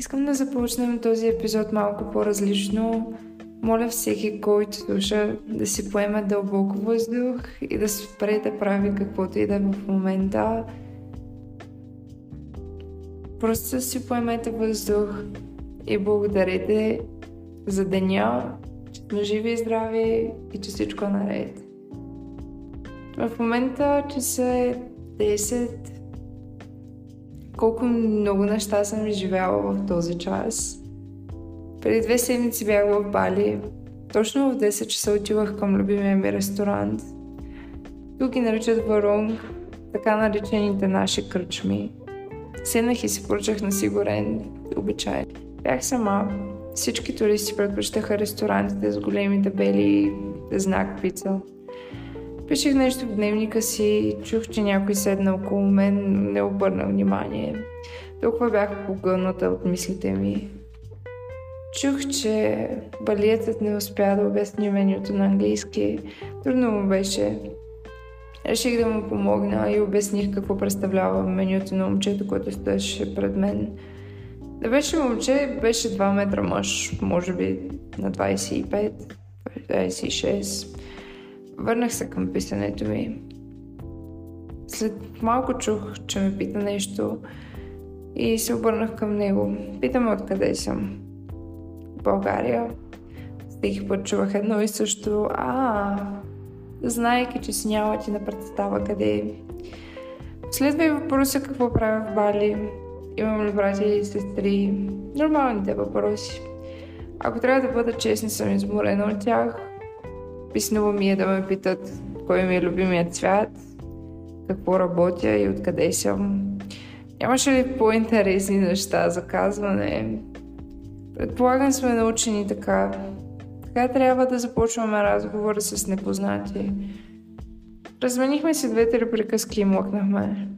Искам да започнем този епизод малко по-различно. Моля всеки, който слуша, да си поеме дълбоко въздух и да спре да прави каквото и да е в момента. Просто си поемете въздух и благодарете за деня, че сме живи и здрави и че всичко е наред. В момента, че са 10, колко много неща съм изживяла в този час. Преди две седмици бях в Бали. Точно в 10 часа отивах към любимия ми ресторант. Тук ги наричат Варунг, така наречените наши кръчми. Седнах и си поръчах на сигурен обичай. Бях сама. Всички туристи предпочитаха ресторантите с големи табели знак пица. Пишех нещо в дневника си чух, че някой седна около мен, не обърна внимание. Толкова бях погълната от мислите ми. Чух, че балиетът не успя да обясни менюто на английски. Трудно му беше. Реших да му помогна и обясних какво представлява менюто на момчето, което стоеше пред мен. Да беше момче, беше 2 метра мъж, може би на 25, 26. Върнах се към писането ми. След малко чух, че ме пита нещо и се обърнах към него. Питаме откъде съм. България. Всеки път чувах едно и също. А, знаеки, че си няма ти на представа къде е. Следва и въпроса какво правя в Бали. Имам ли братя и сестри? Нормалните въпроси. Ако трябва да бъда честна, съм изморена от тях. Писнало ми е да ме питат кой ми е любимият цвят, какво работя и откъде съм. Нямаше ли по-интересни неща за казване? Предполагам сме научени така. Така трябва да започваме разговора с непознати. Разменихме си двете приказки и млъкнахме.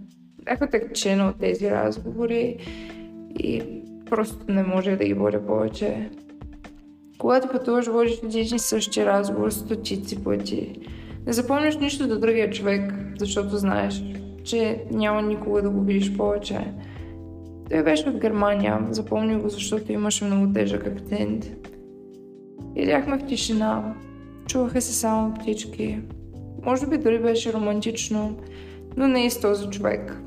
Бях отекчена от тези разговори и просто не може да ги водя повече. Когато пътуваш, водиш един и същи разговор стотици пъти. Не запомняш нищо до другия човек, защото знаеш, че няма никога да го видиш повече. Той беше от Германия, запомни го, защото имаше много тежък акцент. Идяхме в тишина, чуваха се само птички. Може би дори беше романтично, но не и с този човек.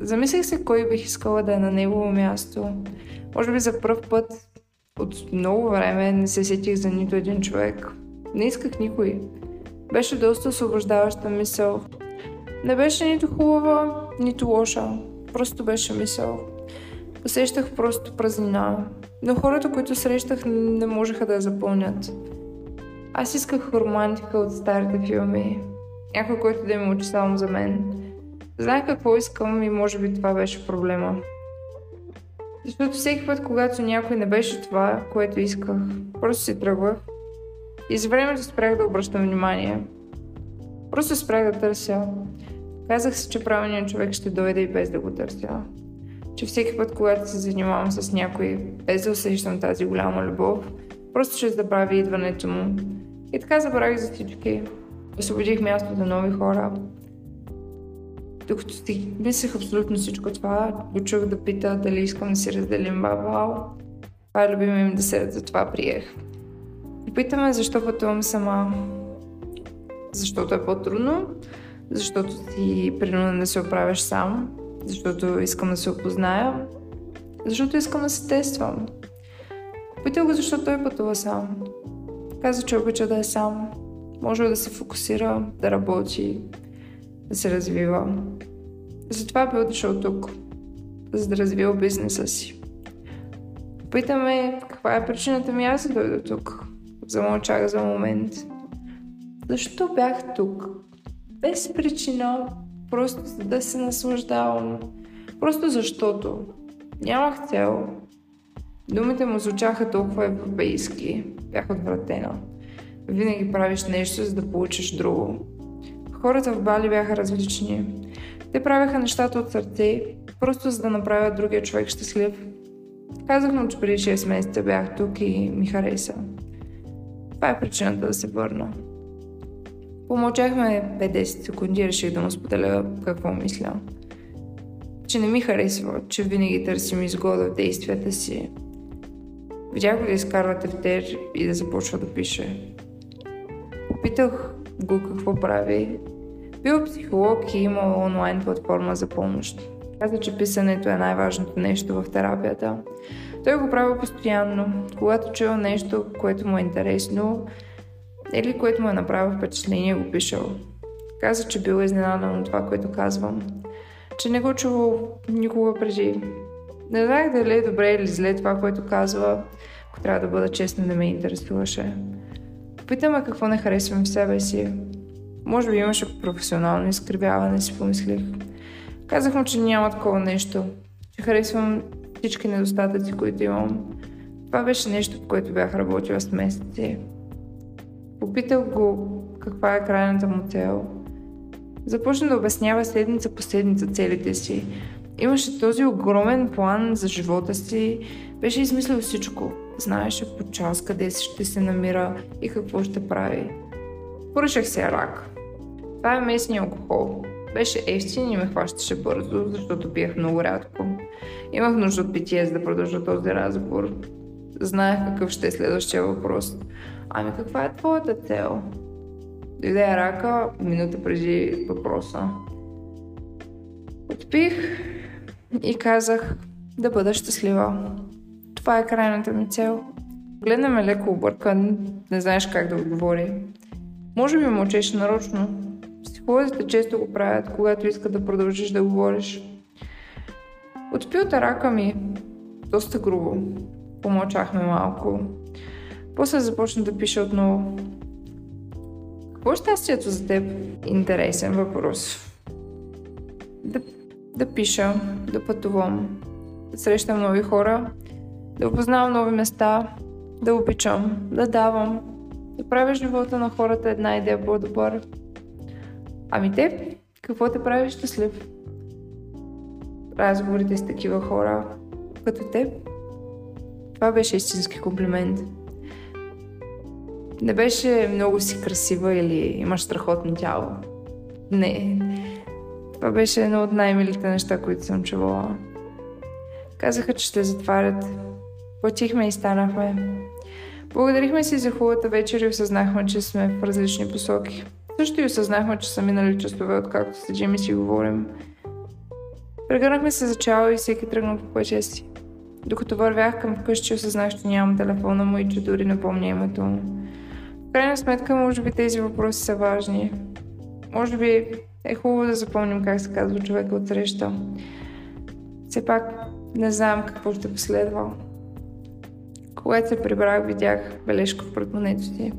Замислих се кой бих искала да е на негово място. Може би за първ път от много време не се сетих за нито един човек. Не исках никой. Беше доста освобождаваща мисъл. Не беше нито хубава, нито лоша. Просто беше мисъл. Усещах просто празнина. Но хората, които срещах, не можеха да я запълнят. Аз исках романтика от старите филми. Някой, който да ми учи само за мен. Знаех какво искам и може би това беше проблема. Защото всеки път, когато някой не беше това, което исках, просто си тръгвах. И за времето спрях да обръщам внимание. Просто спрях да търся. Казах си, че правилният човек ще дойде и без да го търся. Че всеки път, когато се занимавам с някой, без да усещам тази голяма любов, просто ще забравя идването му. И така забравих за всички. Освободих място за нови хора, докато мислех абсолютно всичко това, го чух да пита дали искам да си разделим бабал. Това е любимия им десерт, за това приех. И питаме защо пътувам сама. Защото е по-трудно, защото си принуден да се оправяш сам, защото искам да се опозная, защото искам да се тествам. Питал го защо той пътува сам. Каза, че обича да е сам. Може да се фокусира, да работи, да се развива. Затова бил дошъл тук, за да развива бизнеса си. Попитаме каква е причината ми аз да дойда тук. Замълчах за момент. Защо бях тук? Без причина, просто за да се наслаждавам. Просто защото. Нямах цел. Думите му звучаха толкова европейски. Бях отвратена. Винаги правиш нещо, за да получиш друго. Хората в Бали бяха различни. Те правеха нещата от сърце, просто за да направят другия човек щастлив. Казах му, че преди 6 месеца бях тук и ми хареса. Това е причината да се върна. Помълчахме 50 секунди и реших да му споделя какво мисля. че не ми харесва, че винаги търсим изгода в действията си. Видях го да изкарва тефтер и да започва да пише. Попитах го какво прави. Бил психолог и имал онлайн платформа за помощ. Каза, че писането е най-важното нещо в терапията. Той го прави постоянно, когато чува нещо, което му е интересно или което му е направило впечатление, го пишал. Каза, че бил изненадан от това, което казвам. Че не го чувал никога преди. Не знаех дали е добре или зле това, което казва. Ако трябва да бъда честна, не ме интересуваше. Попитаме какво не харесвам в себе си. Може би имаше професионално изкривяване, си помислих. Казах му, че няма такова нещо. Че харесвам всички недостатъци, които имам. Това беше нещо, по което бях работила с месеци. Попитах го каква е крайната му цел. Започна да обяснява седмица по седмица целите си. Имаше този огромен план за живота си. Беше измислил всичко. Знаеше по час къде ще се намира и какво ще прави. Поръчах се рак. Това е местния алкохол. Беше ефтин и ме хващаше бързо, защото пиех много рядко. Имах нужда от питие, за да продължа този разговор. Знаех какъв ще е следващия въпрос. Ами каква е твоята цел? Дойде рака минута преди въпроса. Отпих и казах да бъда щастлива. Това е крайната ми цел. Гледа ме леко объркан, не знаеш как да отговори. Може би мълчеше нарочно. Психолозите често го правят, когато искат да продължиш да говориш. Отпи от рака ми доста грубо. Помълчахме малко. После започна да пише отново. Какво е щастието за теб? Интересен въпрос. Да, да пиша, да пътувам, да срещам нови хора, да опознавам нови места, да обичам, да давам, да правя живота на хората една идея по-добър. Ами те, какво те прави щастлив? Разговорите с такива хора, като теб. Това беше истински комплимент. Не беше много си красива или имаш страхотно тяло. Не. Това беше едно от най-милите неща, които съм чувала. Казаха, че ще затварят. Платихме и станахме. Благодарихме си за хубавата вечер и осъзнахме, че сме в различни посоки. Също и осъзнахме, че са минали часове, откакто седим и си говорим. Прегърнахме се за чао и всеки тръгна по пътя си. Докато вървях към вкъщи, осъзнах, че нямам телефона му и че дори не помня името му. В крайна сметка, може би тези въпроси са важни. Може би е хубаво да запомним как се казва човека от среща. Все пак не знам какво ще последва. Когато се прибрах, видях бележка в портмонето си.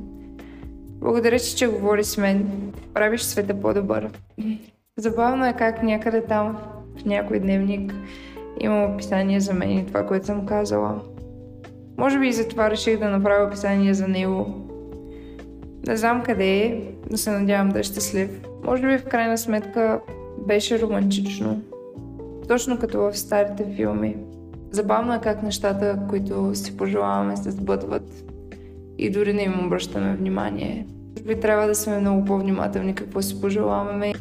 Благодаря ти, че говори с мен. Правиш света по-добър. Забавно е как някъде там, в някой дневник, има описание за мен и това, което съм казала. Може би и затова реших да направя описание за него. Не знам къде е, но се надявам да е щастлив. Може би в крайна сметка беше романтично. Точно като в старите филми. Забавно е как нещата, които си пожелаваме, се сбъдват и дори не им обръщаме внимание. Би трябва да сме много по-внимателни какво си пожелаваме